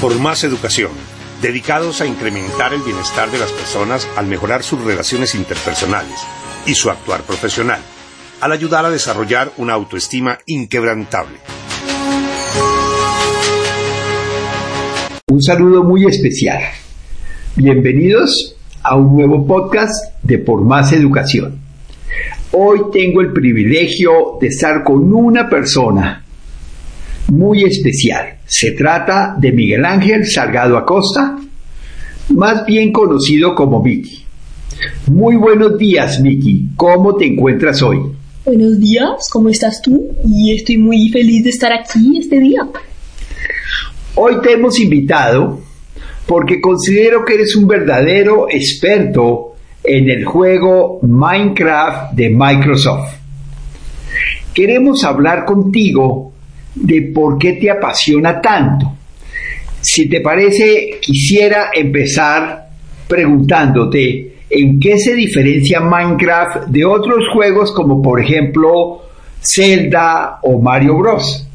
por más educación, dedicados a incrementar el bienestar de las personas al mejorar sus relaciones interpersonales y su actuar profesional, al ayudar a desarrollar una autoestima inquebrantable. Un saludo muy especial. Bienvenidos a un nuevo podcast de Por Más Educación. Hoy tengo el privilegio de estar con una persona muy especial. Se trata de Miguel Ángel Salgado Acosta, más bien conocido como Miki. Muy buenos días, Miki. ¿Cómo te encuentras hoy? Buenos días, ¿cómo estás tú? Y estoy muy feliz de estar aquí este día. Hoy te hemos invitado porque considero que eres un verdadero experto en el juego Minecraft de Microsoft. Queremos hablar contigo de por qué te apasiona tanto. Si te parece, quisiera empezar preguntándote en qué se diferencia Minecraft de otros juegos como por ejemplo Zelda o Mario Bros.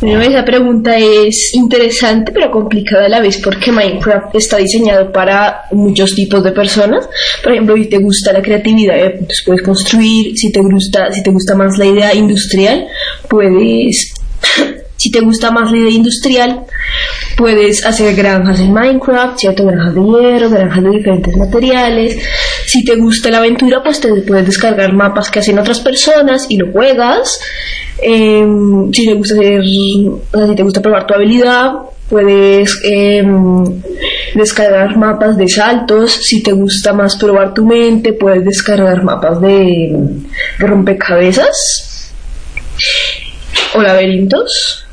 Bueno, esa pregunta es interesante pero complicada a la vez porque Minecraft está diseñado para muchos tipos de personas. Por ejemplo, si te gusta la creatividad, eh, pues puedes construir. Si te gusta, si te gusta más la idea industrial, puedes si te gusta más la idea industrial, puedes hacer granjas en Minecraft, ¿cierto? Granjas de hierro, granjas de diferentes materiales. Si te gusta la aventura, pues te puedes descargar mapas que hacen otras personas y lo juegas. Em, si te gusta hacer, si te gusta probar tu habilidad, puedes em, descargar mapas de saltos. Si te gusta más probar tu mente, puedes descargar mapas de, de rompecabezas o laberintos.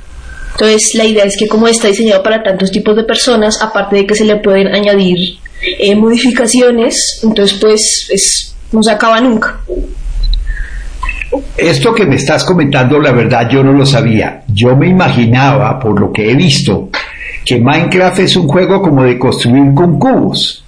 Entonces la idea es que como está diseñado para tantos tipos de personas, aparte de que se le pueden añadir eh, modificaciones, entonces pues es, no se acaba nunca. Esto que me estás comentando, la verdad yo no lo sabía. Yo me imaginaba, por lo que he visto, que Minecraft es un juego como de construir con cubos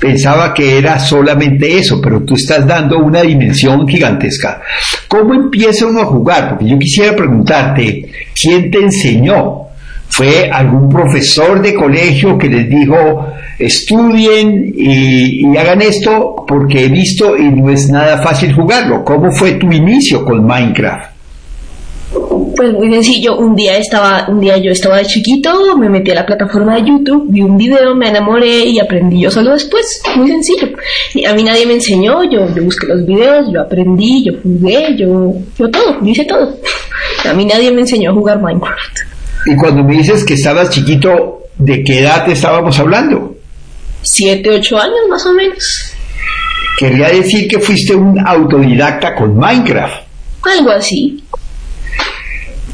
pensaba que era solamente eso, pero tú estás dando una dimensión gigantesca. ¿Cómo empieza uno a jugar? Porque yo quisiera preguntarte, ¿quién te enseñó? ¿Fue algún profesor de colegio que les dijo, estudien y, y, hagan esto porque he visto y no es nada fácil jugarlo? ¿Cómo fue tu inicio con Minecraft? Pues muy sencillo, un día estaba, un día yo estaba de chiquito, me metí a la plataforma de YouTube, vi un video, me enamoré y aprendí yo solo después, muy sencillo. Y a mí nadie me enseñó, yo, yo busqué los videos, yo aprendí, yo jugué, yo, yo todo, yo hice todo. A mí nadie me enseñó a jugar Minecraft. Y cuando me dices que estabas chiquito, ¿de qué edad te estábamos hablando? Siete, ocho años más o menos. Quería decir que fuiste un autodidacta con Minecraft. Algo así.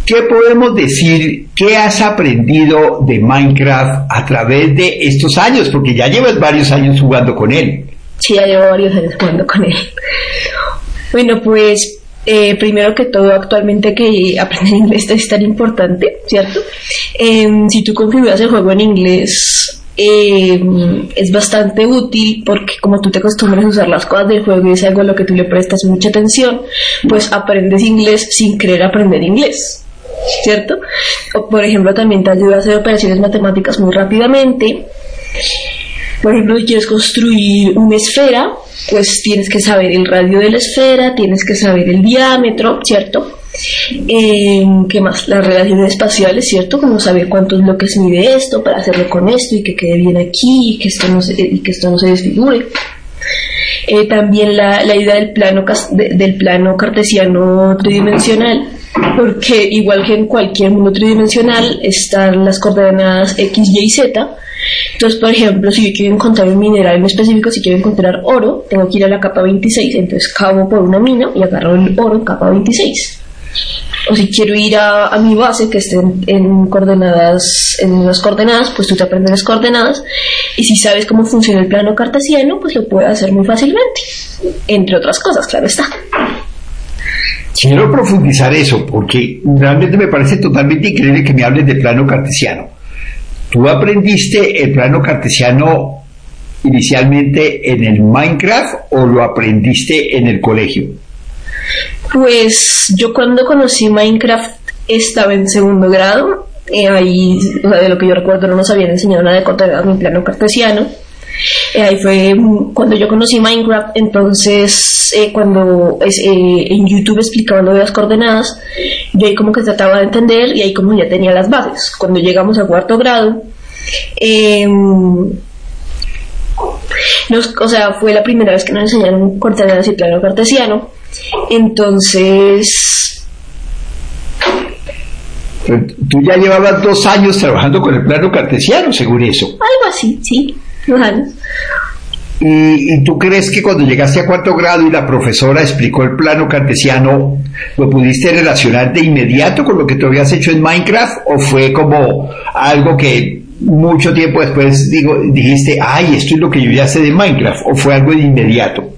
¿Qué podemos decir? ¿Qué has aprendido de Minecraft a través de estos años? Porque ya llevas varios años jugando con él. Sí, ya llevo varios años jugando con él. Bueno, pues eh, primero que todo, actualmente que aprender inglés es tan importante, ¿cierto? Eh, si tú configuras el juego en inglés, eh, es bastante útil porque como tú te acostumbras a usar las cosas del juego y es algo a lo que tú le prestas mucha atención, pues aprendes inglés sin querer aprender inglés. ¿Cierto? Por ejemplo, también te ayuda a hacer operaciones matemáticas muy rápidamente. Por ejemplo, si quieres construir una esfera, pues tienes que saber el radio de la esfera, tienes que saber el diámetro, ¿cierto? Eh, ¿Qué más? Las relaciones espaciales, ¿cierto? Como saber cuántos bloques mide esto para hacerlo con esto y que quede bien aquí y que esto no se, y que esto no se desfigure. Eh, también la, la, idea del plano, de, del plano cartesiano tridimensional, porque igual que en cualquier mundo tridimensional están las coordenadas X, Y y Z. Entonces, por ejemplo, si yo quiero encontrar un mineral en específico, si quiero encontrar oro, tengo que ir a la capa 26, entonces cavo por una mina y agarro el oro en capa 26 o si quiero ir a, mi base que esté en, en, coordenadas, en unas coordenadas, pues tú te aprendes las coordenadas y si sabes cómo funciona el plano cartesiano, pues lo puedes hacer muy fácilmente, entre otras cosas, claro está. Quiero profundizar eso porque realmente me parece totalmente increíble que me hables de plano cartesiano. ¿Tú aprendiste el plano cartesiano inicialmente en el Minecraft o lo aprendiste en el colegio? Pues yo cuando conocí Minecraft estaba en segundo grado Eh, ahí, de lo que yo recuerdo, no nos habían enseñado nada de coordenadas en plano cartesiano. Eh, ahí fue cuando yo conocí Minecraft, entonces eh, cuando es, eh, en YouTube explicaban lo de las coordenadas, yo ahí como que trataba de entender y ahí como ya tenía las bases. Cuando llegamos a cuarto grado, em, nos, o sea, fue la primera vez que nos enseñaron coordenadas y plano cartesiano, entonces Tú ya llevabas dos años trabajando con el plano cartesiano, según eso. algo así, sí, años. ¿Y, y tú crees que cuando llegaste a cuarto grado y la profesora explicó el plano cartesiano, lo pudiste relacionar de inmediato con lo que tú habías hecho en Minecraft? ¿O fue como algo que mucho tiempo después digo, dijiste, ay, esto es lo que yo ya sé de Minecraft? ¿O fue algo de inmediato?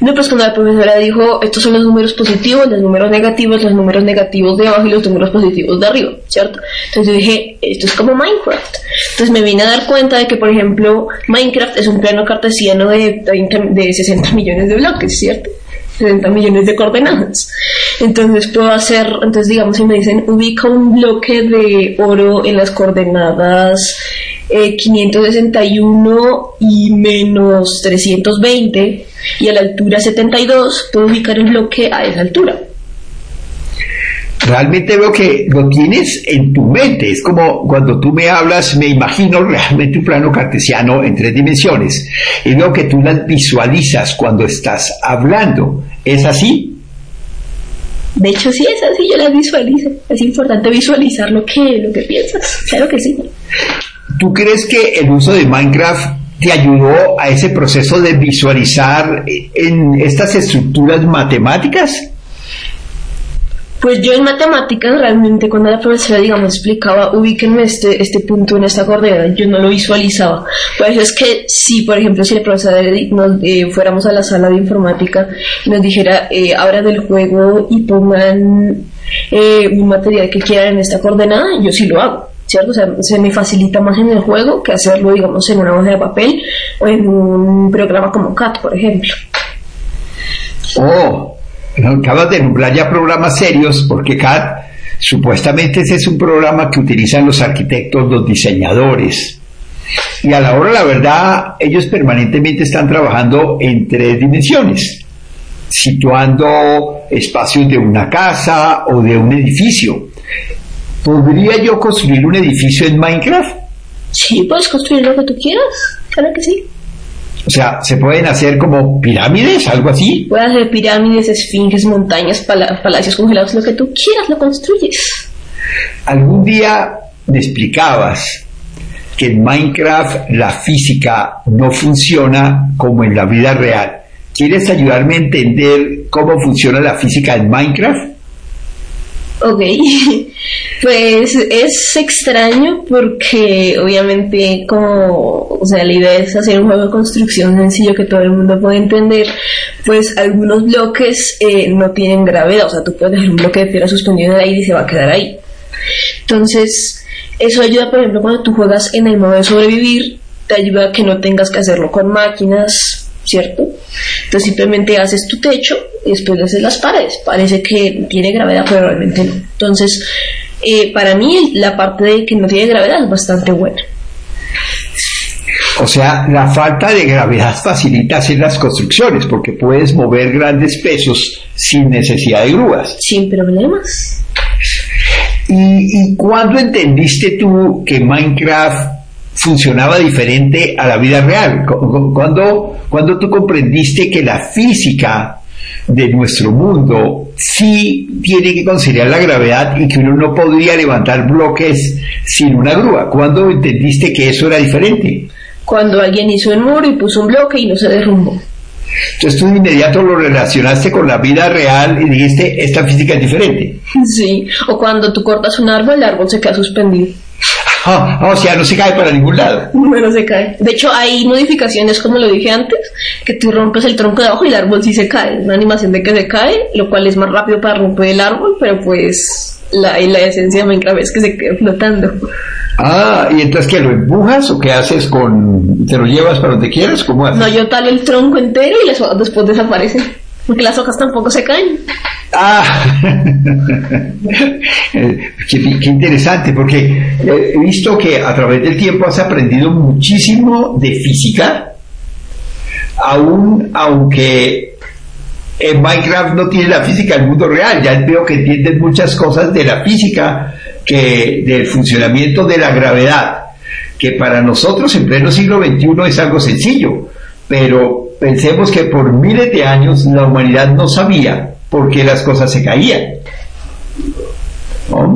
No, pues cuando la profesora dijo, estos son los números positivos, los números negativos, los números negativos de abajo y los números positivos de arriba, ¿cierto? Entonces yo dije, esto es como Minecraft. Entonces me vine a dar cuenta de que, por ejemplo, Minecraft es un plano cartesiano de, 30 de 60 millones de bloques, ¿cierto? 60 millones de coordenadas. Entonces puedo hacer, entonces digamos, si me dicen ubica un bloque de oro en las coordenadas eh, 561 y menos 320 y a la altura 72, puedo ubicar el bloque a esa altura. Realmente veo que lo tienes en tu mente. Es como cuando tú me hablas, me imagino realmente un plano cartesiano en tres dimensiones. Y veo que tú las visualizas cuando estás hablando. ¿Es así? De hecho, sí es así, yo las visualizo. Es importante visualizar lo que, lo que piensas. Claro que sí. ¿Tú crees que el uso de Minecraft te ayudó a ese proceso de visualizar en estas estructuras matemáticas? Pues yo en matemáticas realmente cuando la profesora digamos explicaba ubíquenme este, este punto en esta coordenada, yo no lo visualizaba. Por eso es que si por ejemplo si la profesora nos eh, fuéramos a la sala de informática y nos dijera eh, abran el juego y pongan eh, un material que quieran en esta coordenada, yo sí lo hago. ¿Cierto? Se me facilita más en el juego que hacerlo, digamos, en una hoja de papel o en un programa como CAT, por ejemplo. Oh, acabas de nombrar ya programas serios, porque CAD supuestamente ese es un programa que utilizan los arquitectos, los diseñadores. Y a la hora, la verdad, ellos permanentemente están trabajando en tres dimensiones, situando espacios de una casa o de un edificio. ¿Podría yo construir un edificio en Minecraft? Sí, puedes construir lo que tú quieras, claro que sí. O sea, ¿se pueden hacer como pirámides, algo así? Puedes hacer pirámides, esfinges, montañas, pala- palacios congelados, lo que tú quieras, lo construyes. Algún día me explicabas que en Minecraft la física no funciona como en la vida real. ¿Quieres ayudarme a entender cómo funciona la física en Minecraft? Ok, pues es extraño porque obviamente como, o sea, la idea es hacer un juego de construcción sencillo que todo el mundo puede entender, pues algunos bloques eh, no tienen gravedad, o sea, tú puedes dejar un bloque de piedra suspendido en el aire y se va a quedar ahí. Entonces, eso ayuda, por ejemplo, cuando tú juegas en el modo de sobrevivir, te ayuda a que no tengas que hacerlo con máquinas, ¿cierto? Entonces simplemente haces tu techo y después le haces las paredes. Parece que tiene gravedad, pero realmente no. Entonces, eh, para mí la parte de que no tiene gravedad es bastante buena. O sea, la falta de gravedad facilita hacer las construcciones porque puedes mover grandes pesos sin necesidad de grúas. Sin problemas. ¿Y, y cuándo entendiste tú que Minecraft funcionaba diferente a la vida real? Cu- cu- ¿Cuándo, cuándo tú comprendiste que la física de nuestro mundo sí tiene que considerar la gravedad y que uno no podría levantar bloques sin una grúa? ¿Cuándo entendiste que eso era diferente? Cuando alguien hizo el muro y puso un bloque y no se derrumbó. Entonces tú de inmediato lo relacionaste con la vida real y dijiste, esta física es diferente. Sí. O cuando tú cortas un árbol, el árbol se queda suspendido. Ah, o sea, no se cae para ningún lado. Bueno, se cae. De hecho, hay modificaciones, como lo dije antes, que tú rompes el tronco de abajo y el árbol sí se cae. Es una animación de que se cae, lo cual es más rápido para romper el árbol, pero pues la, la esencia de Minecraft es que se quede flotando. Ah, ¿y entonces qué, lo empujas o qué haces con... te lo llevas para donde quieras? ¿Cómo haces? No, yo talo el tronco entero y las hojas después desaparecen. Porque las hojas tampoco se caen. Ah, qué, qué, interesante, porque eh, he visto que a través del tiempo has aprendido muchísimo de física, aún aunque en Minecraft no tiene la física del mundo real, ya veo que entiendes muchas cosas de la física, que del funcionamiento de la gravedad, que para nosotros en pleno siglo XXI es algo sencillo, pero pensemos que por miles de años la humanidad no sabía por qué las cosas se caían.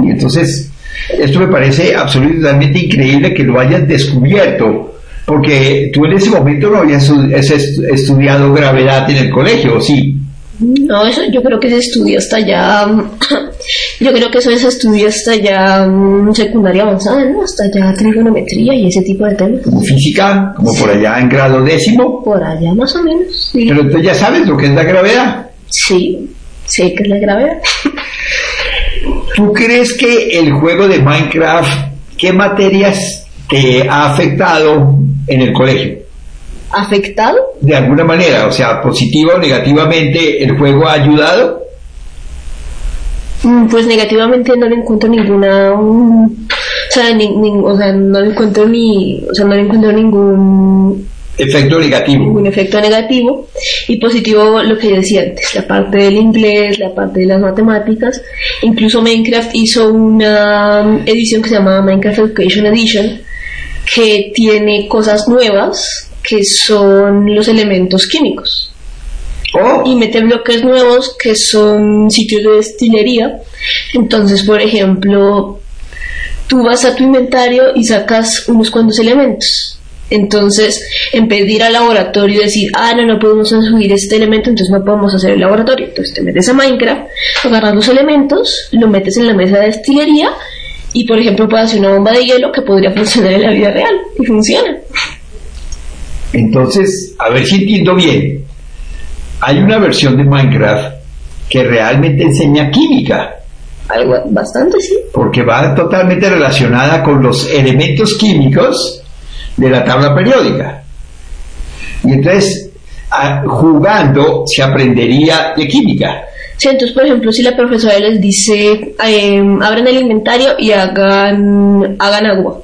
Entonces, esto me parece absolutamente increíble que lo hayas descubierto, porque tú en ese momento no habías estudiado gravedad en el colegio, ¿sí? No, eso yo creo que se estudia hasta ya, yo creo que eso se estudia hasta ya mm, secundaria avanzada, ¿no? Hasta ya trigonometría y ese tipo de temas. Como física, como por allá en grado décimo. Por allá más o menos. Sí. Pero tú ya sabes lo que es la gravedad. Sí, sé que es la gravedad. ¿Tú crees que el juego de Minecraft, qué materias te ha afectado en el colegio? Afectado? De alguna manera, o sea, positivo o negativamente, ¿el juego ha ayudado? Mm, pues negativamente no le encuentro ninguna, o, sea, o sea, no le encuentro ni, o sea, no le encuentro ningún efecto negativo. Ningún efecto negativo. Y positivo lo que yo decía antes, la parte del inglés, la parte de las matemáticas. Incluso Minecraft hizo una edición que se llama Minecraft Education Edition, que tiene cosas nuevas que son los elementos químicos. Oh. Y mete bloques nuevos que son sitios de destilería. Entonces, por ejemplo, tú vas a tu inventario y sacas unos cuantos elementos. Entonces, en vez de ir al laboratorio y decir, ah, no, no podemos subir este elemento, entonces no podemos hacer el laboratorio. Entonces te metes a Minecraft, agarras los elementos, lo metes en la mesa de destilería y, por ejemplo, puedes hacer una bomba de hielo que podría funcionar en la vida real. Y funciona. Entonces, a ver si entiendo bien. Hay una versión de Minecraft que realmente enseña química. Algo bastante, sí. Porque va totalmente relacionada con los elementos químicos de la tabla periódica. Y entonces, jugando, se aprendería de química. Sí, entonces, por ejemplo, si la profesora les dice, em, abran el inventario y hagan, hagan agua.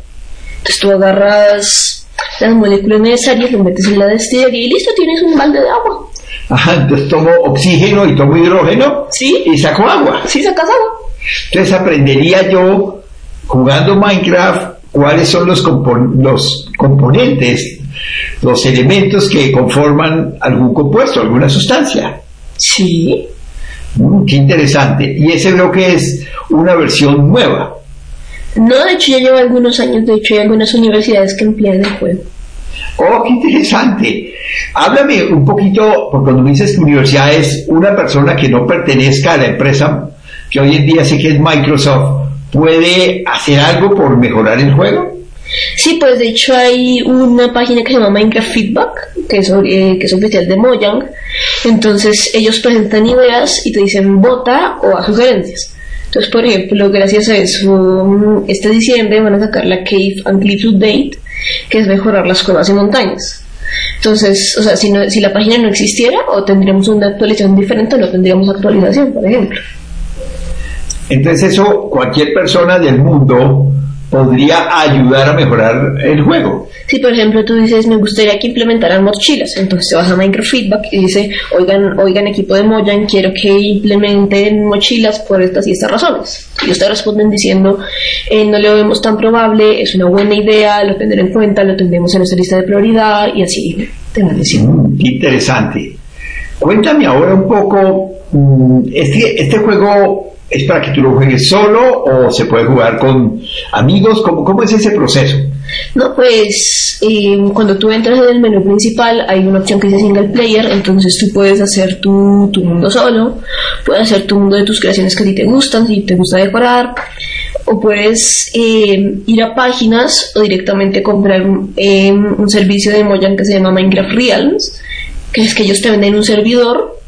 Entonces tú agarras las moléculas necesarias, lo metes en la destilería y listo, tienes un balde de agua. Ajá, entonces tomo oxígeno y tomo hidrógeno ¿Sí? y saco agua. Sí, sacas agua. Entonces aprendería yo, jugando Minecraft, cuáles son los, los componentes, los elementos que conforman algún compuesto, alguna sustancia. Sí. Mm, qué interesante. Y ese bloque es una versión nueva. No, de hecho ya lleva algunos años, de hecho hay algunas universidades que emplean el juego. Oh, qué interesante. Háblame un poquito, porque cuando me dices que universidad es una persona que no pertenezca a la empresa que hoy en día sé que es Microsoft, ¿puede hacer algo por mejorar el juego? Sí, pues de hecho hay una página que se llama Minecraft Feedback, que es, eh, que es oficial de Mojang. Entonces ellos presentan ideas y te dicen vota o a sugerencias. Entonces, por ejemplo, gracias a eso, este diciembre van a sacar la Cave and Cliff Update, que es mejorar las cuevas y montañas. Entonces, o sea, si, no, si la página no existiera, o tendríamos una actualización diferente, o no tendríamos actualización, por ejemplo. Entonces, eso cualquier persona del mundo podría ayudar a mejorar el juego. Si por ejemplo tú dices, me gustaría que implementaran mochilas, entonces te vas a Minecraft Feedback y dice, oigan, oigan equipo de Mojang, quiero que implementen mochilas por estas y estas razones. Y te responden diciendo, eh, no lo vemos tan probable, es una buena idea, lo tendré en cuenta, lo tendremos en nuestra lista de prioridad y así te van diciendo. Mm, interesante. Cuéntame ahora un poco, mm, este, este juego ¿Es para que tú lo juegues solo o se puede jugar con amigos? ¿Cómo, es ese proceso? No, pues eh, cuando tú entras en el menú principal hay una opción que dice single player, entonces tú puedes hacer tu, tu mundo solo, puedes hacer tu mundo de tus creaciones que a ti te gustan, si te gusta decorar, o puedes eh, ir a páginas o directamente comprar eh, un servicio de Mojang que se llama Minecraft Realms, que es que ellos te venden un servidor,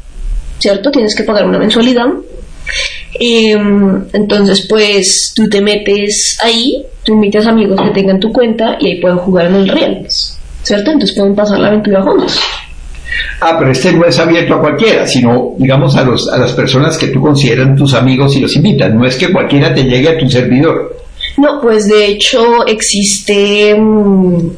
¿cierto? Tienes que pagar una mensualidad Em, entonces, pues tú te metes ahí, tú invitas amigos que tengan tu cuenta y ahí pueden jugar en el Realms, ¿cierto? Entonces pueden pasar la aventura juntos. Ah, pero este no es abierto a cualquiera, sino, digamos, a, los, a las personas que tú consideras tus amigos y los invitan. No es que cualquiera te llegue a tu servidor. No, pues de hecho existe... mm,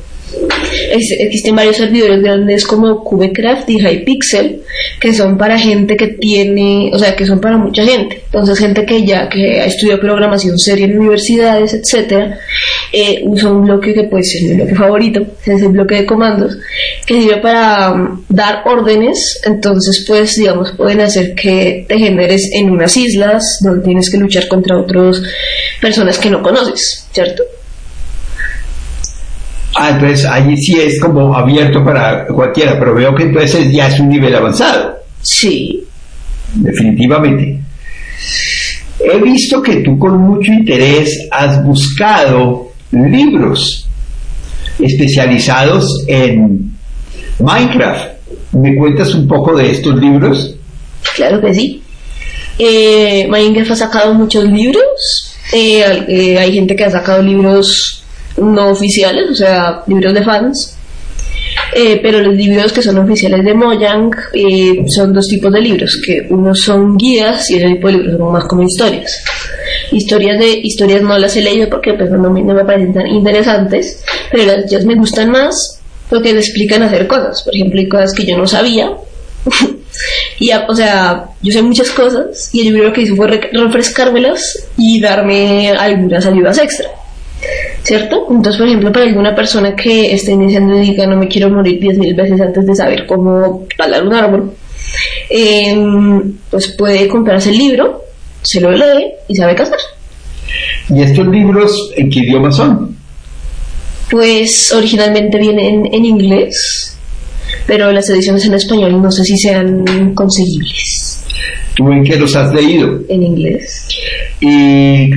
es- existen varios servidores grandes como Cubecraft y Hypixel que son para gente que tiene, o sea, que son para mucha gente. Entonces, gente que ya que ha estudiado programación seria en universidades, etcétera, eh, usa un bloque que puede ser mi bloque favorito, es el bloque de comandos, que sirve para mm, dar órdenes. Entonces, pues, digamos, pueden hacer que te generes en unas islas donde tienes que luchar contra otras personas que no conoces, ¿cierto? Ah, entonces allí sí es como abierto para cualquiera, pero veo que entonces ya es un nivel avanzado, Sí, definitivamente. He visto que tú con mucho interés has buscado libros especializados en Minecraft. ¿Me cuentas un poco de estos libros? claro que sí. Eh, Minecraft ha sacado muchos libros. eh, eh, hay gente que ha sacado libros no oficiales, o sea, libros de fans. Eh, pero los libros que son oficiales de Mojang eh, son dos tipos de libros, que unos son guías y ese tipo de libros son más como historias. Historias de historias no las he leído porque pues, no, me, no me parecen tan interesantes, pero las guías me gustan más porque te explican hacer cosas. Por ejemplo, hay cosas que yo no sabía. y, o sea, yo sé muchas cosas y el libro lo que hizo fue re- refrescármelas y darme algunas ayudas extra. ¿Cierto? Entonces, por ejemplo, para alguna persona que esté iniciando y diga no me quiero morir 10.000 veces antes de saber cómo talar un árbol, em, pues puede comprarse el libro, se lo lee y sabe hacer. ¿Y estos libros en qué idioma son? Pues originalmente vienen en inglés, pero las ediciones en español no sé si sean conseguibles ¿Tú en qué los has leído? en inglés. ¿Y,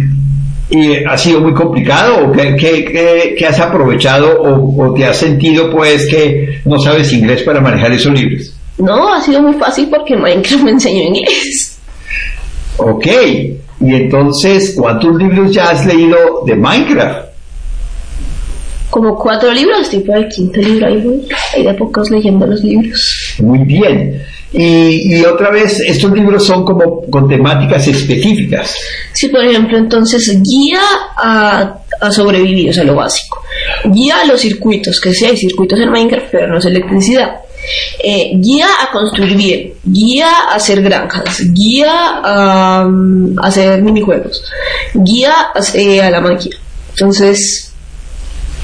y ha sido muy complicado o qué, qué- qué- qué has aprovechado o, o te has sentido pues que no sabes inglés para manejar esos libros? No, ha sido muy fácil porque Minecraft me enseñó inglés. Ok, y entonces, ¿cuántos libros ya has leído de Minecraft? Como cuatro libros, estoy por el quinto libro ahí voy. Hay de a pocos leyendo los libros. Muy bien. Y, otra vez, estos libros son como con temáticas específicas. Sí, por ejemplo, entonces guía a, a sobrevivir, o sea, lo básico. Guía a los circuitos, que sí hay circuitos en Minecraft, pero no es electricidad. Eh, guía a construir bien, guía a hacer granjas, guía a, mm, hacer minijuegos, guía a, eh, la magia. Entonces,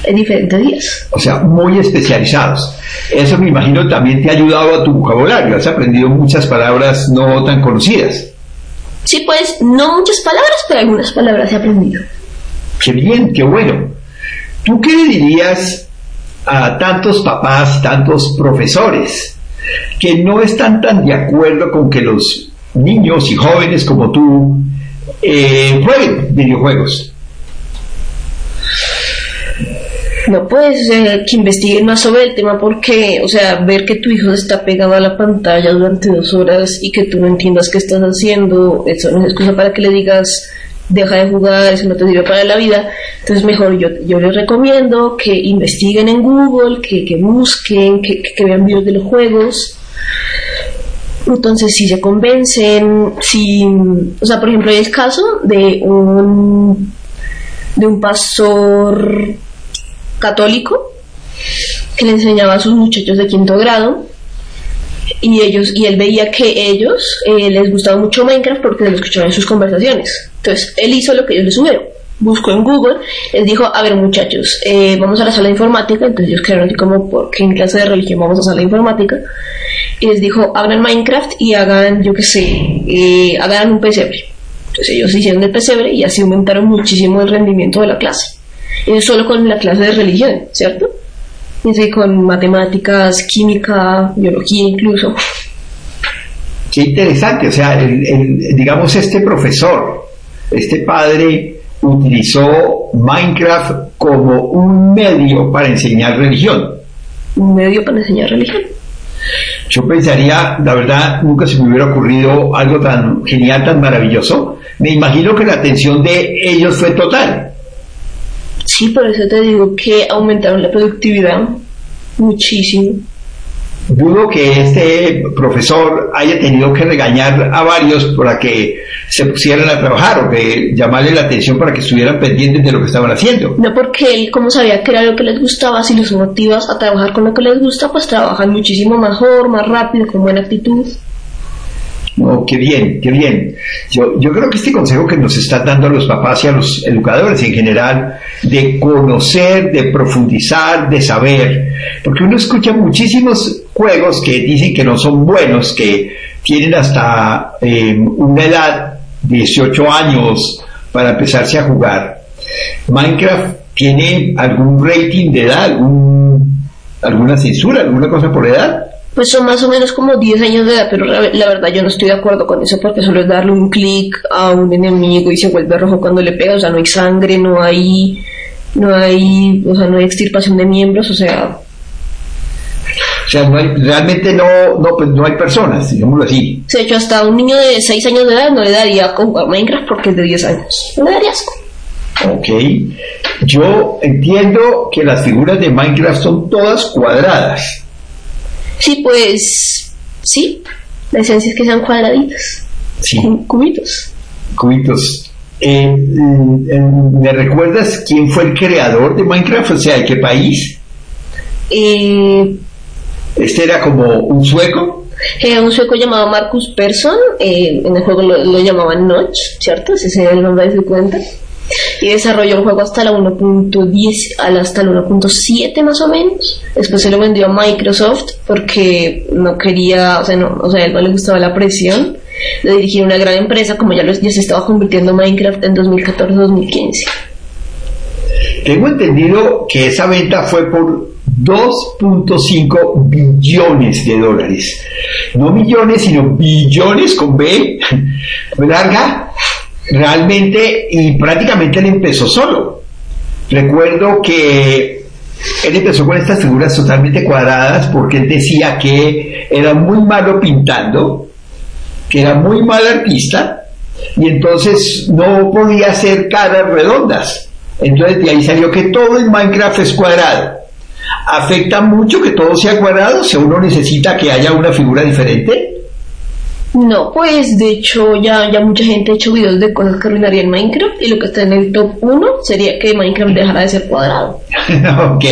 hay diferentes guías. O sea, muy especializados. Eso me imagino también te ha ayudado a tu vocabulario. Has aprendido muchas palabras no tan conocidas. Sí, pues, no muchas palabras, pero algunas palabras he aprendido. Qué bien, qué bueno. ¿Tú qué le dirías a tantos papás, tantos profesores que no están tan de acuerdo con que los niños y jóvenes como tú eh, jueguen videojuegos? No, pues eh, que investiguen más sobre el tema porque, o sea, ver que tu hijo está pegado a la pantalla durante dos horas y que tú no entiendas qué estás haciendo, eso no es excusa para que le digas deja de jugar, eso no te sirve para la vida. Entonces mejor yo, yo les recomiendo que investiguen en Google, que, que busquen, que, que- vean videos de los juegos. Entonces, si se convencen, si, o sea, por ejemplo, hay el caso de un, de un pastor católico que le enseñaba a sus muchachos de quinto grado y ellos y él veía que ellos eh, les gustaba mucho Minecraft porque lo escuchaban en sus conversaciones. Entonces él hizo lo que ellos le subieron buscó en Google les dijo a ver muchachos eh, vamos a la sala de informática. Entonces ellos quedaron así como porque en clase de religión vamos a sala de informática y les dijo abran Minecraft y hagan yo qué sé eh, hagan un pesebre. Entonces ellos hicieron el pesebre y así aumentaron muchísimo el rendimiento de la clase eso solo con la clase de religión, ¿cierto? Y con matemáticas, química, biología incluso. Qué interesante, o sea, el- el- digamos este profesor, este padre utilizó Minecraft como un medio para enseñar religión. Un medio para enseñar religión. Yo pensaría, la verdad, nunca se me hubiera ocurrido algo tan genial, tan maravilloso. Me imagino que la atención de ellos fue total. Sí, por eso te digo que aumentaron la productividad muchísimo. dudo que este profesor haya tenido que regañar a varios para que se pusieran a trabajar o que llamarle la atención para que estuvieran pendientes de lo que estaban haciendo. No porque él, como sabía que era lo que les gustaba, si los motivas a trabajar con lo que les gusta, pues trabajan muchísimo mejor, más rápido, con buena actitud. No, qué bien, qué bien. Yo, yo creo que este consejo que nos están dando a los papás y a los educadores en general, de conocer, de profundizar, de saber, porque uno escucha muchísimos juegos que dicen que no son buenos, que tienen hasta eh, una edad, 18 años, para empezarse a jugar. Minecraft tiene algún rating de edad, algún, alguna censura, alguna cosa por edad pues son más o menos como 10 años de edad, pero la, verdad yo no estoy de acuerdo con eso porque solo es darle un clic a un enemigo y se vuelve rojo cuando le pega, o sea, no hay sangre, no hay no hay, o sea, no hay extirpación de miembros, o sea, o sea, no hay, realmente no, no, pues no hay personas, digámoslo así. De hecho, hasta un niño de 6 años de edad no le daría con Minecraft porque es de 10 años. No le daría asco. Ok. Yo entiendo que las figuras de Minecraft son todas cuadradas. Sí, pues sí. La esencia es que sean cuadraditos. Sí. Cubitos. Cubitos. Eh, mm, ¿Me recuerdas quién fue el creador de Minecraft? O sea, ¿de qué país? Eh, ¿Este era como un sueco? Era un sueco llamado Marcus Persson. Eh, en el juego lo, llamaban Notch, ¿cierto? Ese es el nombre de su cuenta y desarrolló el juego hasta la 1.10 hasta la 1.7 más o menos. Después se lo vendió a Microsoft porque no quería o sea no o sea él no le gustaba la presión de dirigir una gran empresa como ya, lo, ya se estaba convirtiendo Minecraft en 2014-2015 tengo entendido que esa venta fue por 2.5 billones de dólares. No millones, sino billones con B larga realmente y prácticamente él empezó solo. Recuerdo que él empezó con estas figuras totalmente cuadradas porque él decía que era muy malo pintando, que era muy mal artista y entonces no podía hacer caras redondas. Entonces de ahí salió que todo en Minecraft es cuadrado. Afecta mucho que todo sea cuadrado si uno necesita que haya una figura diferente. No, pues de hecho ya, ya mucha gente ha hecho videos de cosas que arruinarían Minecraft y lo que está en el top 1 sería que Minecraft dejara de ser cuadrado. ok,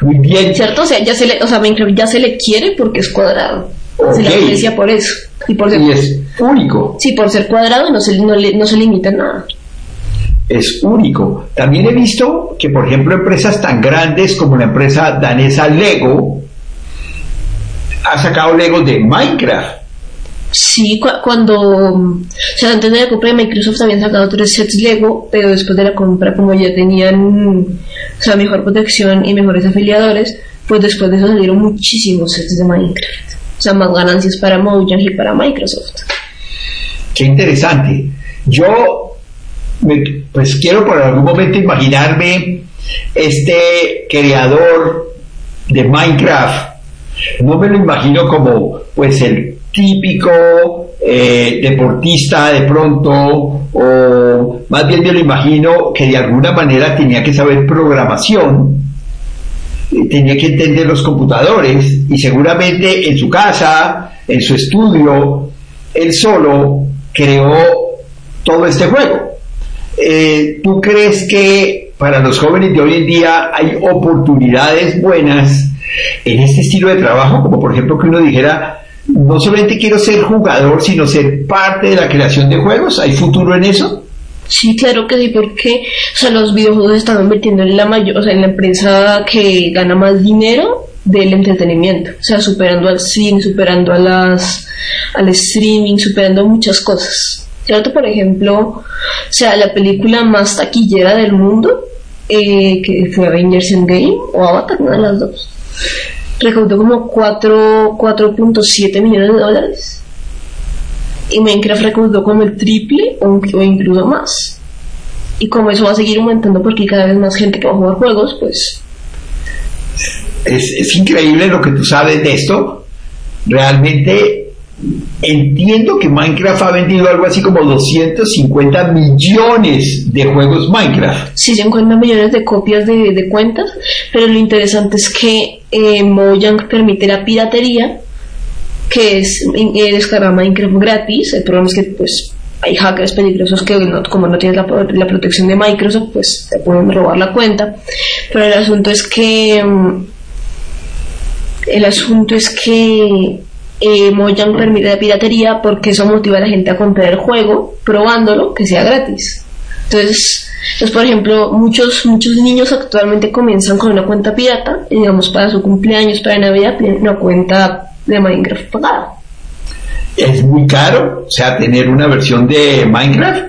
muy bien. ¿Cierto? O sea, ya se le, o sea, Minecraft ya se le quiere porque es cuadrado. Se le aprecia por eso. Y, por ser, es único. Sí, por ser cuadrado no se, no, no se limita nada es único. También he visto que, por ejemplo, empresas tan grandes como la empresa danesa Lego ha sacado Lego de Minecraft. Sí, cuando, o sea, antes de la compra de Microsoft habían sacado tres sets Lego, pero después de la compra, como ya tenían, o sea, mejor protección y mejores afiliadores, pues después de eso salieron muchísimos sets de Minecraft. O sea, más ganancias para Mojang y para Microsoft. Qué interesante. Yo, pues quiero por algún momento imaginarme este creador de Minecraft. No me lo imagino como, pues, el típico eh, deportista de pronto, o más bien me lo imagino que de alguna manera tenía que saber programación, eh, tenía que entender los computadores y seguramente en su casa, en su estudio, él solo creó todo este juego. Eh, ¿Tú crees que para los jóvenes de hoy en día hay oportunidades buenas en este estilo de trabajo? Como por ejemplo que uno dijera, no solamente quiero ser jugador, sino ser parte de la creación de juegos. ¿Hay futuro en eso? Sí, claro que sí, porque o sea, los videojuegos están convirtiendo en la mayor, o sea, en la empresa que gana más dinero del entretenimiento, o sea, superando al cine, superando a las al streaming, superando muchas cosas. ¿Cierto? Por ejemplo, o sea, la película más taquillera del mundo, eh, que fue Avengers Endgame o Avatar, una de las dos recaudó como 4.7 millones de dólares. Y Minecraft recaudó como el triple o, incluso más. Y como eso va a seguir aumentando porque cada vez más gente que va a jugar juegos, pues... Es, es increíble lo que tú sabes de esto. Realmente entiendo que Minecraft ha vendido algo así como 250 millones de juegos Minecraft. Sí, 50 millones de copias de, cuentas, pero lo interesante es que eh, Mojang permite la piratería, que es eh, descargar Minecraft gratis. El problema es que pues hay hackers peligrosos que como no tienes la, la, protección de Microsoft, pues te pueden robar la cuenta. Pero el asunto es que mm, el asunto es que eh, Mojang permite la piratería porque eso motiva a la gente a comprar el juego probándolo que sea gratis. Entonces, pues por ejemplo, muchos muchos niños actualmente comienzan con una cuenta pirata, y digamos para su cumpleaños, para Navidad, tienen una cuenta de Minecraft pagada. ¿Es muy caro? O sea, tener una versión de Minecraft.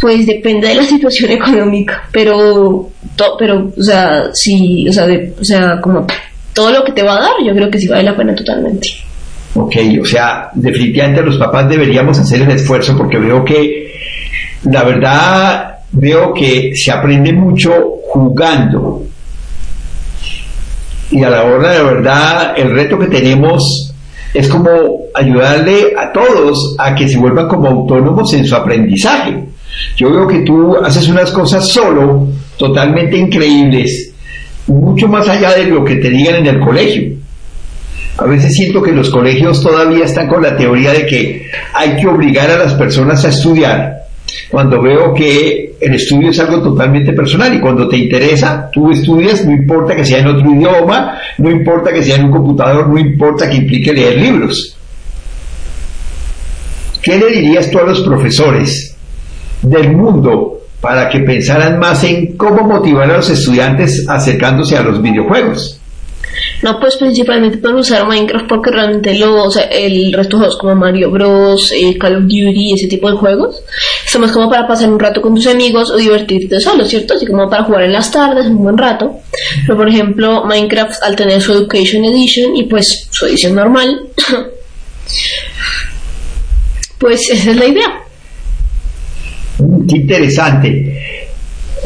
Pues depende de la situación económica, pero, pero, o sea, sí, o sea, o sea, como todo lo que te va a dar, yo creo que sí vale la pena totalmente. Ok, o sea, definitivamente los papás deberíamos hacer el esfuerzo porque veo que, la verdad, veo que se aprende mucho jugando. Y a la hora de verdad, el reto que tenemos es como ayudarle a todos a que se vuelvan como autónomos en su aprendizaje. Yo veo que tú haces unas cosas solo, totalmente increíbles, mucho más allá de lo que te digan en el colegio. A veces siento que los colegios todavía están con la teoría de que hay que obligar a las personas a estudiar, cuando veo que el estudio es algo totalmente personal y cuando te interesa, tú estudias, no importa que sea en otro idioma, no importa que sea en un computador, no importa que implique leer libros. ¿Qué le dirías tú a los profesores del mundo para que pensaran más en cómo motivar a los estudiantes acercándose a los videojuegos. No, pues principalmente pueden usar Minecraft porque realmente lo, o sea, el resto de juegos como Mario Bros, eh, Call of Duty, ese tipo de juegos, son más como para pasar un rato con tus amigos o divertirte solo, ¿cierto? Así como para jugar en las tardes, un buen rato. Pero por ejemplo, Minecraft al tener su Education Edition y pues su edición normal, pues esa es la idea qué interesante.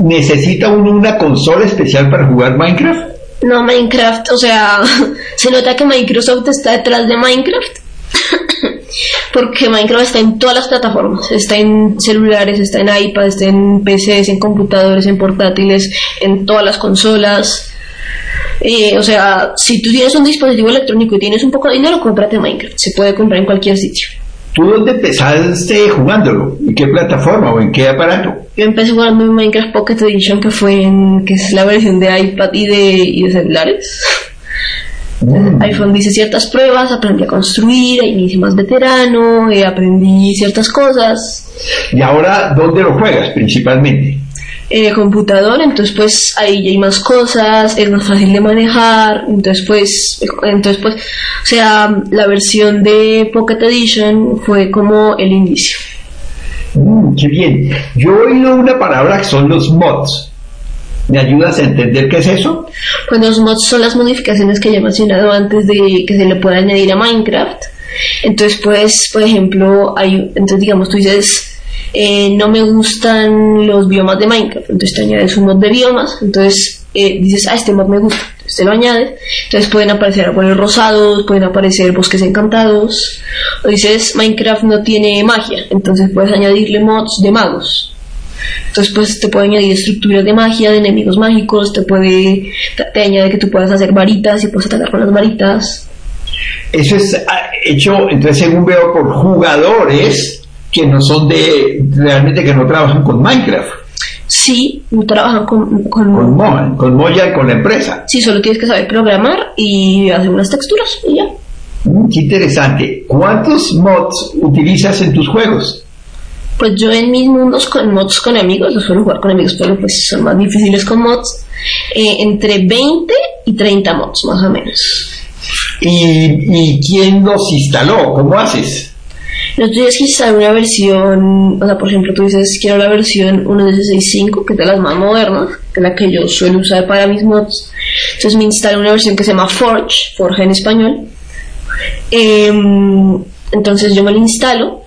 ¿Necesita uno una consola especial para jugar Minecraft? No, Minecraft, o sea, se nota que Microsoft está detrás de Minecraft. Porque Minecraft está en todas las plataformas, está en celulares, está en iPad, está en PCs, en computadores, en portátiles, en todas las consolas. Eh, o sea, si tú tienes un dispositivo electrónico y tienes un poco de dinero, cómprate Minecraft. Se puede comprar en cualquier sitio. ¿Tú dónde empezaste jugándolo? ¿En qué plataforma o en qué aparato? Yo empecé jugando en Minecraft Pocket Edition, que fue en, que es la versión de iPad y de, celulares. Mm. iPhone dice ciertas pruebas, aprendí a construir, ahí me hice más veterano, eh, aprendí ciertas cosas. ¿Y ahora dónde lo juegas principalmente? Eh, computador, entonces pues ahí hay más cosas, es más fácil de manejar, entonces pues, entonces pues, o sea, la versión de Pocket Edition fue como el inicio. Mm, qué bien. Yo he oído una palabra que son los mods. ¿Me ayudas a entender qué es eso? Pues los mods son las modificaciones que ya he mencionado antes de que se le pueda añadir a Minecraft. Entonces, pues, por ejemplo, hay, entonces digamos, tú dices, eh, no me gustan los biomas de Minecraft, entonces te añades un mod de biomas, entonces eh, dices, ah, este mod me gusta, entonces te lo añades, entonces pueden aparecer árboles rosados, pueden aparecer bosques encantados, o dices, Minecraft no tiene magia, entonces puedes añadirle mods de magos, entonces, pues te puede añadir estructuras de magia, de enemigos mágicos, te puede, te, añade que tú puedas hacer varitas y puedes atacar con las varitas. Eso es ah, hecho, entonces, según veo, por jugadores que no son de, realmente que no trabajan con Minecraft. Sí, no trabajan con... Con, con, Moja, con Moya y con la empresa. Sí, solo tienes que saber programar y hacer unas texturas y ya. Mm, qué interesante. ¿Cuántos mods utilizas en tus juegos? Pues yo en mis mundos con mods con amigos, los suelo jugar con amigos, pero pues son más difíciles con mods, eh, entre 20 y 30 mods más o menos. ¿Y, ¿Y quién los instaló? ¿Cómo haces? Tienes que instalar una versión, o sea, por ejemplo, tú dices, quiero la versión 1.16.5, que es de las más modernas, que es la que yo suelo usar para mis mods. Entonces me instalo una versión que se llama Forge, Forge en español. Em, entonces yo me la instalo,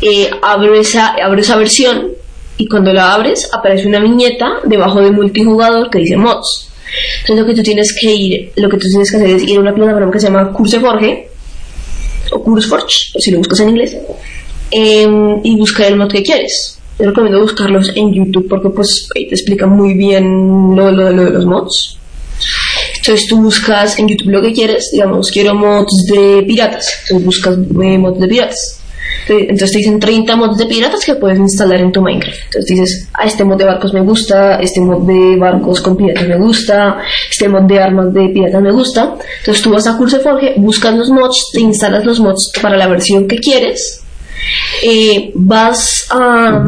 eh, abro, esa, abro esa versión y cuando la abres aparece una viñeta debajo de multijugador que dice mods. Entonces lo que tú tienes que ir, lo que tú tienes que hacer es ir a una plataforma que se llama Curse Forge o CurseForge, si lo buscas en inglés, em, y buscar el mod que quieres. Yo recomiendo buscarlos en YouTube porque pues ahí te explica muy bien lo, lo, lo de los mods. Entonces tú buscas en YouTube lo que quieres, digamos, quiero mods de piratas, entonces buscas eh, mods de piratas. Entonces te dicen 30 mods de piratas que puedes instalar en tu Minecraft. Entonces dices, ah, este mod de barcos me gusta, este mod de barcos con piratas me gusta, este mod de armas de piratas me gusta. Entonces tú vas a CurseForge, buscas los mods, te instalas los mods para la versión que quieres, eh, vas a,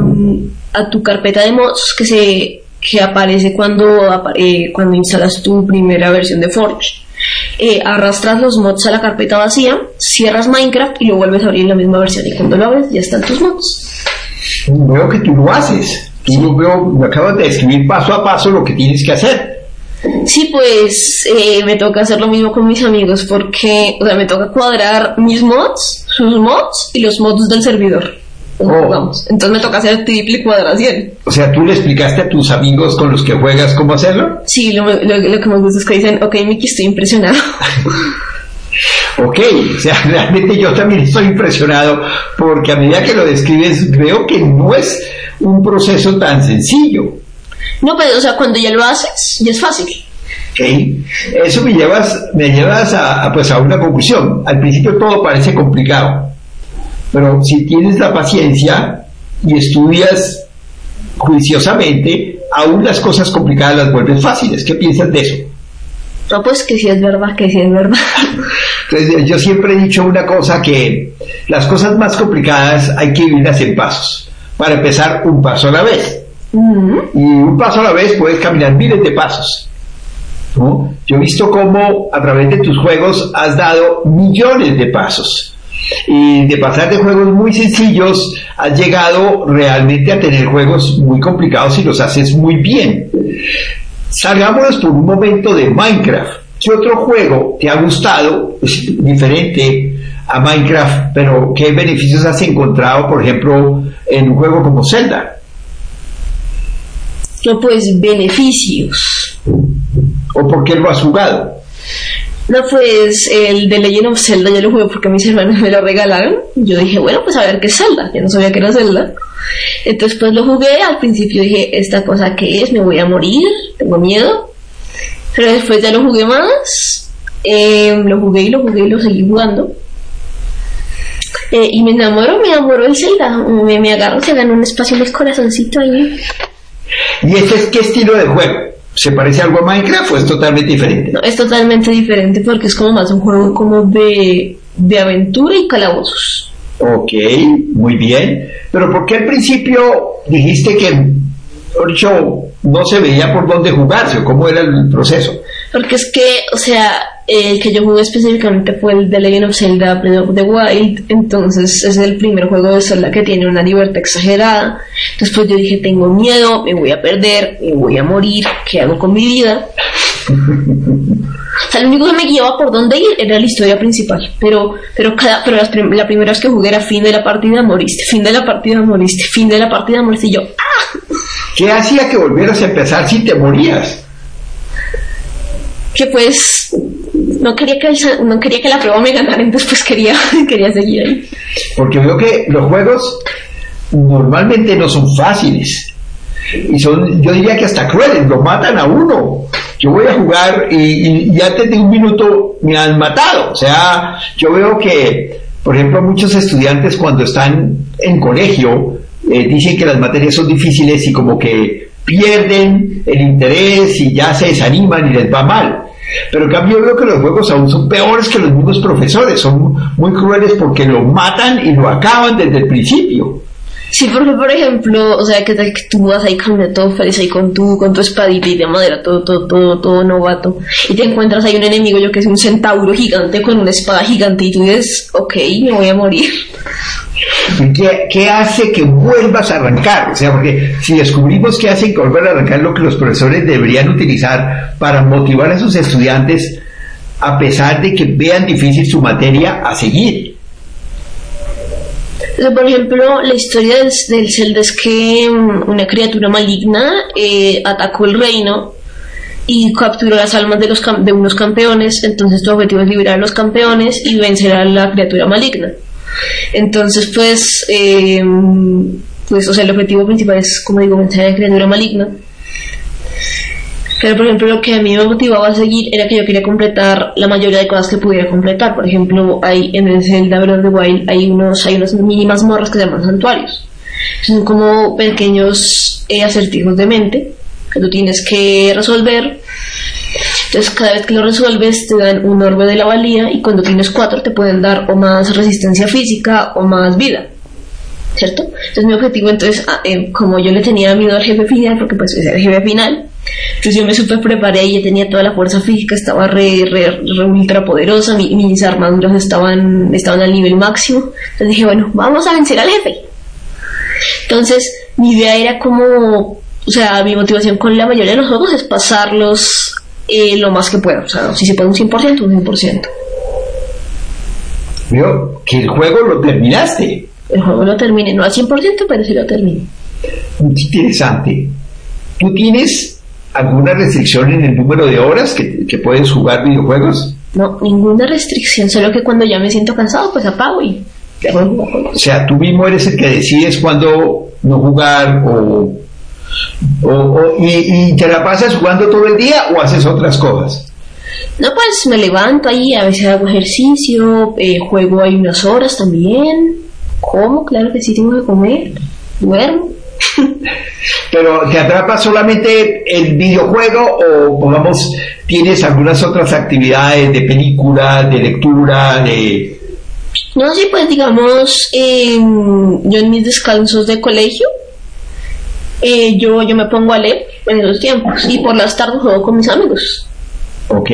a tu carpeta de mods que se que aparece cuando, eh, cuando instalas tu primera versión de Forge. Eh, arrastras los mods a la carpeta vacía, cierras Minecraft y lo vuelves a abrir en la misma versión. Y cuando lo abres, ya están tus mods. Veo que tú lo haces. Tú lo veo, me acabas de describir paso a paso lo que tienes que hacer. Sí, pues eh, me toca hacer lo mismo con mis amigos porque, o sea, me toca cuadrar mis mods, sus mods y los mods del servidor. Oh. Entonces me toca hacer triple cuadración. O sea, ¿tú le explicaste a tus amigos con los que juegas cómo hacerlo? Sí, lo, lo- lo que me gusta es que dicen, ok, Mickey, estoy impresionado. Ok, o sea, realmente yo también estoy impresionado porque a medida que lo describes veo que no es un proceso tan sencillo. no, pues, o sea, cuando ya lo haces, ya es fácil. ¿ok? Eso me llevas, me llevas a, a, pues a una conclusión. Al principio todo parece complicado, pero si tienes la paciencia y estudias juiciosamente, aún las cosas complicadas las vuelves fáciles. ¿Qué piensas de eso? No, pues que sí es verdad, que sí es verdad. Entonces, yo siempre he dicho una cosa que las cosas más complicadas hay que vivirlas en pasos. Para empezar, un paso a la vez. Y un paso a la vez puedes caminar miles de pasos. ¿no? Yo he visto cómo a través de tus juegos has dado millones de pasos. Y de pasar de juegos muy sencillos, has llegado realmente a tener juegos muy complicados y los haces muy bien. Salgámonos por un momento de Minecraft. ¿Qué otro juego te ha gustado, diferente a Minecraft, pero qué beneficios has encontrado, por ejemplo, en un juego como Zelda? No, pues beneficios. ¿O por qué lo has jugado? No, pues el de Legend of Zelda yo lo jugué porque mis hermanos me lo regalaron. Yo dije, bueno, pues a ver qué es Zelda. Yo no sabía que era Zelda. Entonces pues lo jugué. Al principio dije, ¿esta cosa qué es? ¿Me voy a morir? ¿Tengo miedo? Pero después ya lo jugué más. Eh, lo jugué y lo jugué y lo seguí jugando. Eh, y me enamoro, me enamoro de Zelda. Me, me agarro, se ganó un espacio en el corazoncito ahí. ¿Y este es qué estilo de juego? ¿Se parece algo a Minecraft o es totalmente diferente? No, es totalmente diferente porque es como más un juego como de, de aventura y calabozos. Ok, muy bien. Pero ¿por qué al principio dijiste que, dicho, no se veía por dónde jugarse o cómo era el proceso? Porque es que, o sea, el que yo jugué específicamente fue el de Legend of Zelda Breath of the Wild, entonces es el primer juego de Zelda que tiene una libertad exagerada. Después yo dije, tengo miedo, me voy a perder, me voy a morir, ¿qué hago con mi vida? O sea, lo único que me guiaba por dónde ir era la historia principal, pero pero cada pero las prim- la primera vez que jugué era fin de la partida moriste, fin de la partida moriste, fin de la partida moriste y yo, ¡ah! ¿Qué hacía que volvieras a empezar si te morías? Que pues no quería que no quería que la prueba me ganara, entonces pues quería quería seguir ahí. Porque veo que los juegos normalmente no son fáciles. Y son, yo diría que hasta crueles, lo matan a uno. Yo voy a jugar y, y- y antes de un minuto me han matado. O sea, yo veo que, por ejemplo, muchos estudiantes cuando están en colegio eh, dicen que las materias son difíciles y como que pierden el interés y ya se desaniman y les va mal. Pero en cambio veo que los juegos aún son peores que los mismos profesores, son muy crueles porque lo matan y lo acaban desde el principio. Sí, porque por ejemplo, o sea, que, que tú vas ahí caminando todo feliz ahí con tu, con tu espadita y de madera, todo, todo, todo, todo novato, y te encuentras ahí un enemigo, yo que es un centauro gigante con una espada gigante y tú dices, ok, me voy a morir. ¿Y ¿Qué, qué hace que vuelvas a arrancar? O sea, porque si descubrimos que hace que volver a arrancar lo que los profesores deberían utilizar para motivar a sus estudiantes, a pesar de que vean difícil su materia, a seguir. Por ejemplo, la historia del, del Zelda es que mm, una criatura maligna eh, atacó el reino y captura las almas de, los de unos campeones, entonces tu objetivo es liberar a los campeones y vencer a la criatura maligna. Entonces, pues, eh, pues, o sea, el objetivo principal es, como digo, vencer a criatura maligna. Pero, por ejemplo, lo que a mí me motivaba a seguir era que yo quería completar la mayoría de cosas que pudiera completar. Por ejemplo, hay en el Zelda Breath of the Wild hay unos, hay unos mini mazmorras que se llaman santuarios. Son como pequeños eh, acertijos de mente que tú tienes que resolver. Entonces cada vez que lo resuelves te dan un orbe de la valía y cuando tienes cuatro te pueden dar o más resistencia física o más vida. ¿Cierto? Entonces mi objetivo entonces, ah, eh, como yo le tenía miedo al jefe final, porque pues es el jefe final, entonces yo me super preparé y ya tenía toda la fuerza física, estaba re, re, ultra poderosa, mis armaduras estaban, estaban al nivel máximo. Entonces dije, bueno, vamos a vencer al jefe. Entonces mi idea era como o sea, mi motivación con la mayoría de los juegos es pasarlos eh, lo más que pueda. O sea, si se puede un 100%, un 100%. Veo que el juego lo terminaste. El juego lo terminé, no al 100%, pero sí lo terminé. Interesante. ¿Tú tienes alguna restricción en el número de horas que, que puedes jugar videojuegos? No, ninguna restricción, solo que cuando ya me siento cansado, pues apago y O sea, tú mismo eres el que decides cuándo no jugar o o, y, te la pasas jugando todo el día o haces otras cosas? No, pues me levanto ahí, a veces hago ejercicio, eh, juego ahí unas horas también. ¿Cómo? Claro que sí tengo que comer, duermo. Pero ¿te atrapa solamente el videojuego o, pongamos, tienes algunas otras actividades de película, de lectura, de... No, sí, pues digamos, yo en mis descansos de colegio, eh, yo, yo me pongo a leer en esos tiempos y por las tardes juego con mis amigos. Ok,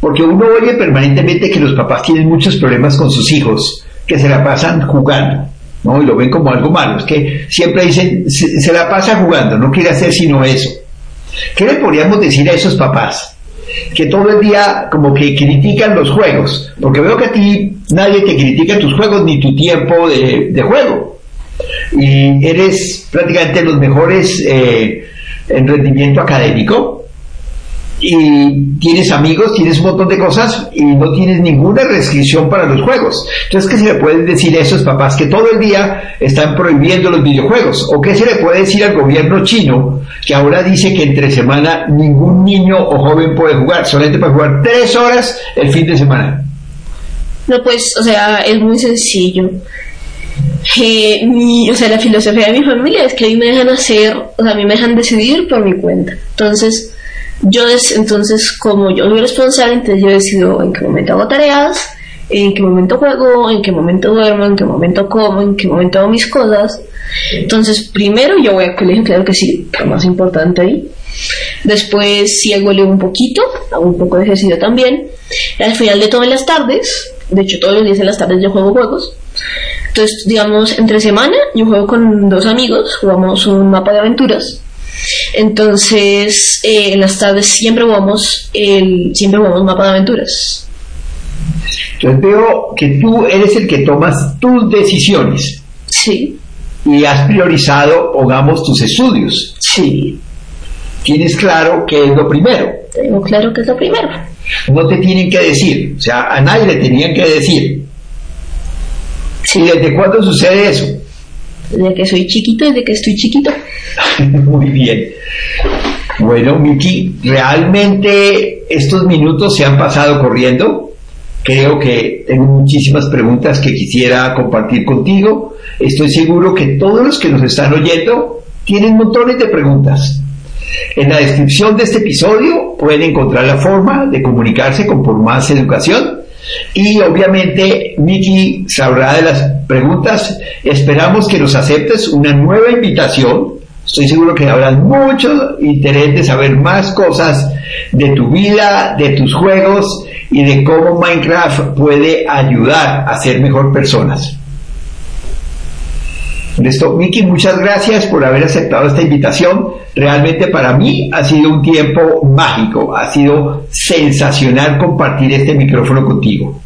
porque uno oye permanentemente que los papás tienen muchos problemas con sus hijos, que se la pasan jugando, ¿no? Y lo ven como algo malo, es que siempre dicen, se, la pasa jugando, no quiere hacer sino eso. ¿Qué le podríamos decir a esos papás? que todo el día como que critican los juegos, porque veo que a ti nadie te critica tus juegos ni tu tiempo de, de juego y eres prácticamente los mejores eh, en rendimiento académico y tienes amigos, tienes un montón de cosas y no tienes ninguna restricción para los juegos. Entonces, ¿qué se le puede decir a esos papás que todo el día están prohibiendo los videojuegos? ¿O qué se le puede decir al gobierno chino que ahora dice que entre semana ningún niño o joven puede jugar, solamente puede jugar tres horas el fin de semana? No, pues, o sea, es muy sencillo mi, o sea, la filosofía de mi familia es que a mí me dejan hacer, o sea, a mí me dejan decidir por mi cuenta. Entonces, yo, entonces, como yo soy responsable, entonces yo decido en qué momento hago tareas, en qué momento juego, en qué momento duermo, en qué momento como, en qué momento hago mis cosas. Entonces, primero yo voy al colegio, claro que sí, lo más importante ahí. Después, si hago leo un poquito, hago un poco de ejercicio también. Al final de todas las tardes, de hecho todos los días en las tardes yo juego juegos. Entonces, digamos, entre semana yo juego con dos amigos, jugamos un mapa de aventuras. Entonces, eh, en las tardes siempre jugamos, el, siempre jugamos mapa de aventuras. Entonces veo que tú eres el que tomas tus decisiones. Sí. Y has priorizado, pongamos, tus estudios. Sí. Tienes claro qué es lo primero. Tengo claro que es lo primero. No te tienen que decir, o sea, a nadie le tenían que decir. ¿Y desde cuándo sucede eso? Desde que soy chiquito, desde que estoy chiquito. Muy bien. Bueno, Miki, realmente estos minutos se han pasado corriendo. Creo que tengo muchísimas preguntas que quisiera compartir contigo. Estoy seguro que todos los que nos están oyendo tienen montones de preguntas. En la descripción de este episodio pueden encontrar la forma de comunicarse con Por Más Educación y obviamente Miki sabrá de las preguntas. Esperamos que nos aceptes una nueva invitación. Estoy seguro que habrá mucho interés de saber más cosas de tu vida, de tus juegos y de cómo Minecraft puede ayudar a ser mejor personas. Listo, Miki, muchas gracias por haber aceptado esta invitación. Realmente para mí ha sido un tiempo mágico, ha sido sensacional compartir este micrófono contigo.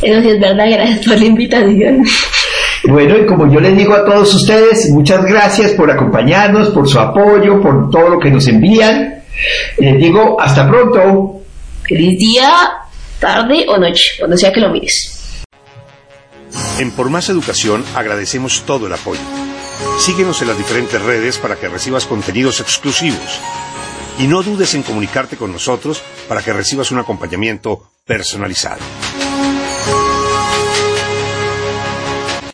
Es verdad, gracias por la invitación. Bueno, y como yo les digo a todos ustedes, muchas gracias por acompañarnos, por su apoyo, por todo lo que nos envían. Les digo hasta pronto. Feliz día, tarde o noche, cuando sea que lo mires. En Por Más Educación agradecemos todo el apoyo. Síguenos en las diferentes redes para que recibas contenidos exclusivos. Y no dudes en comunicarte con nosotros para que recibas un acompañamiento personalizado.